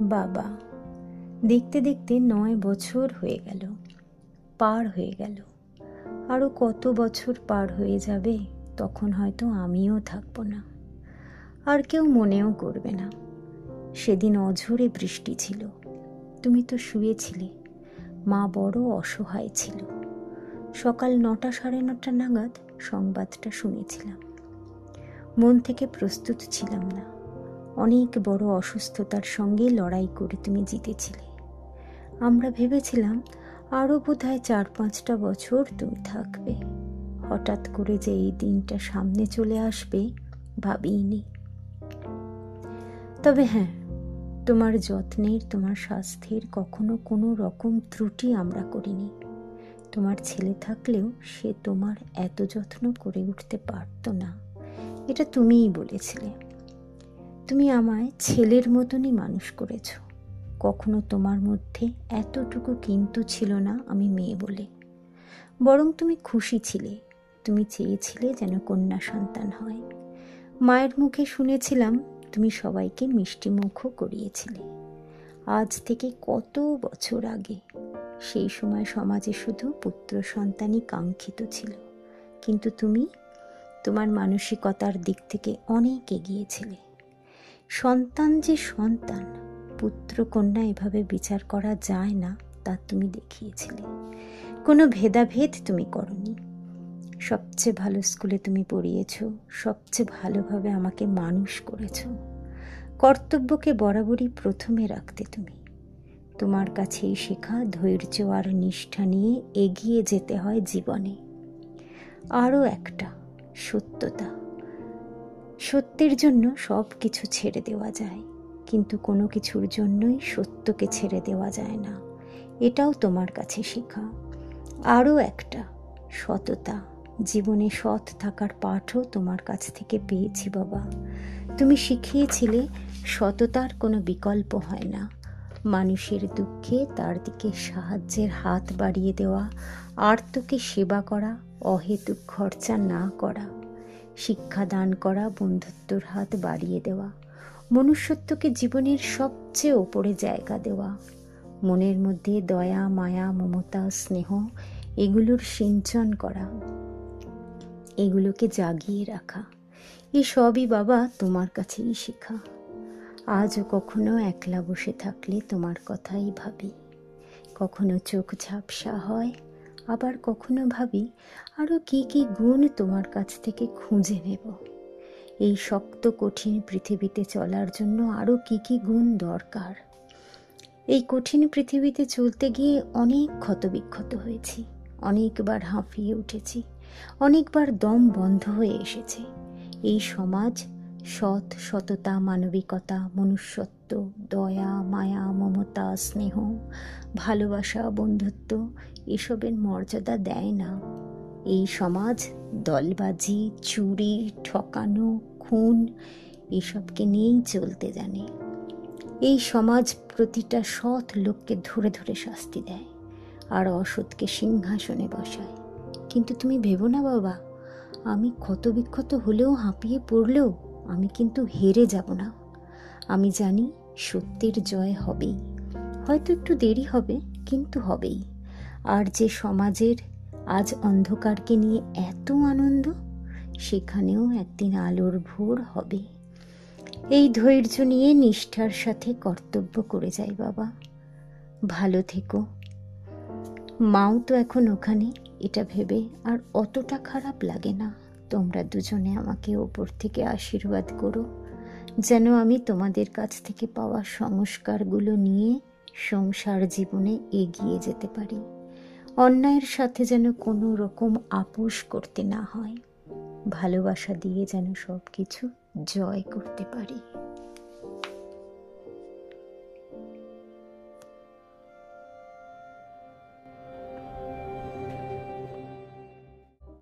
বাবা। দেখতে দেখতে নয় বছর হয়ে গেল, পার হয়ে গেল। আরও কত বছর পার হয়ে যাবে তখন হয়তো আমিও থাকব না। আর কেউ মনেও করবে না। সেদিন অঝোরে বৃষ্টি ছিল। তুমি তো শুয়েছিলে। মা বড় অসহায় ছিল। সকাল নটা সাড়ে নটা নাগাদ সংবাদটা শুনেছিলাম। মন থেকে প্রস্তুত ছিলাম না। অনেক বড় অসুস্থতার সঙ্গে লড়াই করে তুমি জিতেছিলে। আমরা ভেবেছিলাম আরও বোধহয় চার পাঁচটা বছর তুমি থাকবে। হঠাৎ করে যে এই দিনটা সামনে চলে আসবে ভাবিনি তবে হ্যাঁ তোমার যত্নের, তোমার স্বাস্থ্যের কখনো কোনো রকম ত্রুটি আমরা করিনি। তোমার ছেলে থাকলেও সে তোমার এত যত্ন করে উঠতে পারতো না। এটা তুমিই বলেছিলে। তুমি আমায় ছেলের মতনই মানুষ করেছ। কখনো তোমার মধ্যে এতটুকু কিন্তু ছিল না আমি মেয়ে বলে। বরং তুমি খুশি ছিলে, তুমি চেয়েছিলে যেন কন্যা সন্তান হয়। মায়ের মুখে শুনেছিলাম তুমি সবাইকে মিষ্টি মুখও করিয়েছিলে। আজ থেকে কত বছর আগে, সেই সময় সমাজে শুধু পুত্র সন্তানই কাঙ্ক্ষিত ছিল। কিন্তু তুমি তোমার মানসিকতার দিক থেকে অনেক এগিয়েছিলে। সন্তান যে সন্তান পুত্র কন্যা এভাবে বিচার করা যায় না, তা তুমি দেখিয়েছিলে। কোনো ভেদাভেদ তুমি করনি। সবচেয়ে ভালো স্কুলে তুমি পড়িয়েছ, সবচেয়ে ভালোভাবে আমাকে মানুষ করেছ। কর্তব্যকে বরাবরই প্রথমে রাখতে তুমি। তোমার কাছেই শেখা, ধৈর্য আর নিষ্ঠা নিয়ে এগিয়ে যেতে হয় জীবনে। আরও একটা, সত্যতা। সত্যের জন্য সব কিছু ছেড়ে দেওয়া যায়, কিন্তু কোনো কিছুর জন্যই সত্যকে ছেড়ে দেওয়া যায় না। এটাও তোমার কাছে শেখা। আরও একটা, সততা। জীবনে সৎ থাকার পাঠও তোমার কাছ থেকে পেয়েছি বাবা। তুমি শিখিয়েছিলে, সততার কোনো বিকল্প হয় না। মানুষের দুঃখে তার দিকে সাহায্যের হাত বাড়িয়ে দেওয়া, আর্তকে সেবা করা, অহেতুক খরচা না করা। শিক্ষা দান করা, বন্ধুত্বর হাত বাড়িয়ে দেওয়া, মনুষ্যত্বকে জীবনের সবচেয়ে ওপরে জায়গা দেওয়া, মনের মধ্যে দয়া, মায়া, মমতা, স্নেহ, এগুলোর সিঞ্চন করা, এগুলোকে জাগিয়ে রাখা এসবই বাবা তোমার কাছেই শেখা। আজও কখনো একলা বসে থাকলে তোমার কথাই ভাবি। কখনো চোখ ঝাপসা হয় আবার কখনো ভাবি আরও কি কি গুণ তোমার কাছ থেকে খুঁজে নেব। এই শক্ত, কঠিন পৃথিবীতে চলার জন্য আরও কি কি গুণ দরকার। এই কঠিন পৃথিবীতে চলতে গিয়ে অনেক ক্ষতবিক্ষত হয়েছি, অনেকবার হাঁফিয়ে উঠেছি, অনেকবার দম বন্ধ হয়ে এসেছে। এই সমাজ সৎ সততা, মানবিকতা, মনুষ্যত্ব, দয়া, মায়া, মমতা, স্নেহ, ভালোবাসা, বন্ধুত্ব এসবের মর্যাদা দেয় না। এই সমাজ, দলবাজি, চুরি, ঠকানো, খুন এসবকে নিয়েই চলতে জানে। এই সমাজ প্রতিটা সৎ লোককে ধরে ধরে শাস্তি দেয় আর অসৎকে সিংহাসনে বসায়। কিন্তু তুমি ভেবো না বাবা, আমি ক্ষত বিক্ষত হলেও হাঁপিয়ে পড়লেও আমি কিন্তু হেরে যাব না। আমি জানি সত্যের জয় হবেই। হয়তো একটু দেরি হবে, কিন্তু হবেই। আর যে সমাজের আজ অন্ধকারকে নিয়ে এত আনন্দ, সেখানেও একদিন আলোর ভোর হবে। এই ধৈর্য নিয়ে নিষ্ঠার সাথে কর্তব্য করে যাই বাবা। ভালো থেকো। মাও তো এখন ওখানে, এটা ভেবে আর অতটা খারাপ লাগে না। তোমরা দুজনে আমাকে ওপর থেকে আশীর্বাদ করো। যেন আমি তোমাদের কাছ থেকে পাওয়া সংস্কারগুলো নিয়ে সংসার জীবনে এগিয়ে যেতে পারি। অন্যায়ের সাথে যেন কোনো রকম আপোষ করতে না হয়। ভালোবাসা দিয়ে যেন সব কিছু জয় করতে পারি।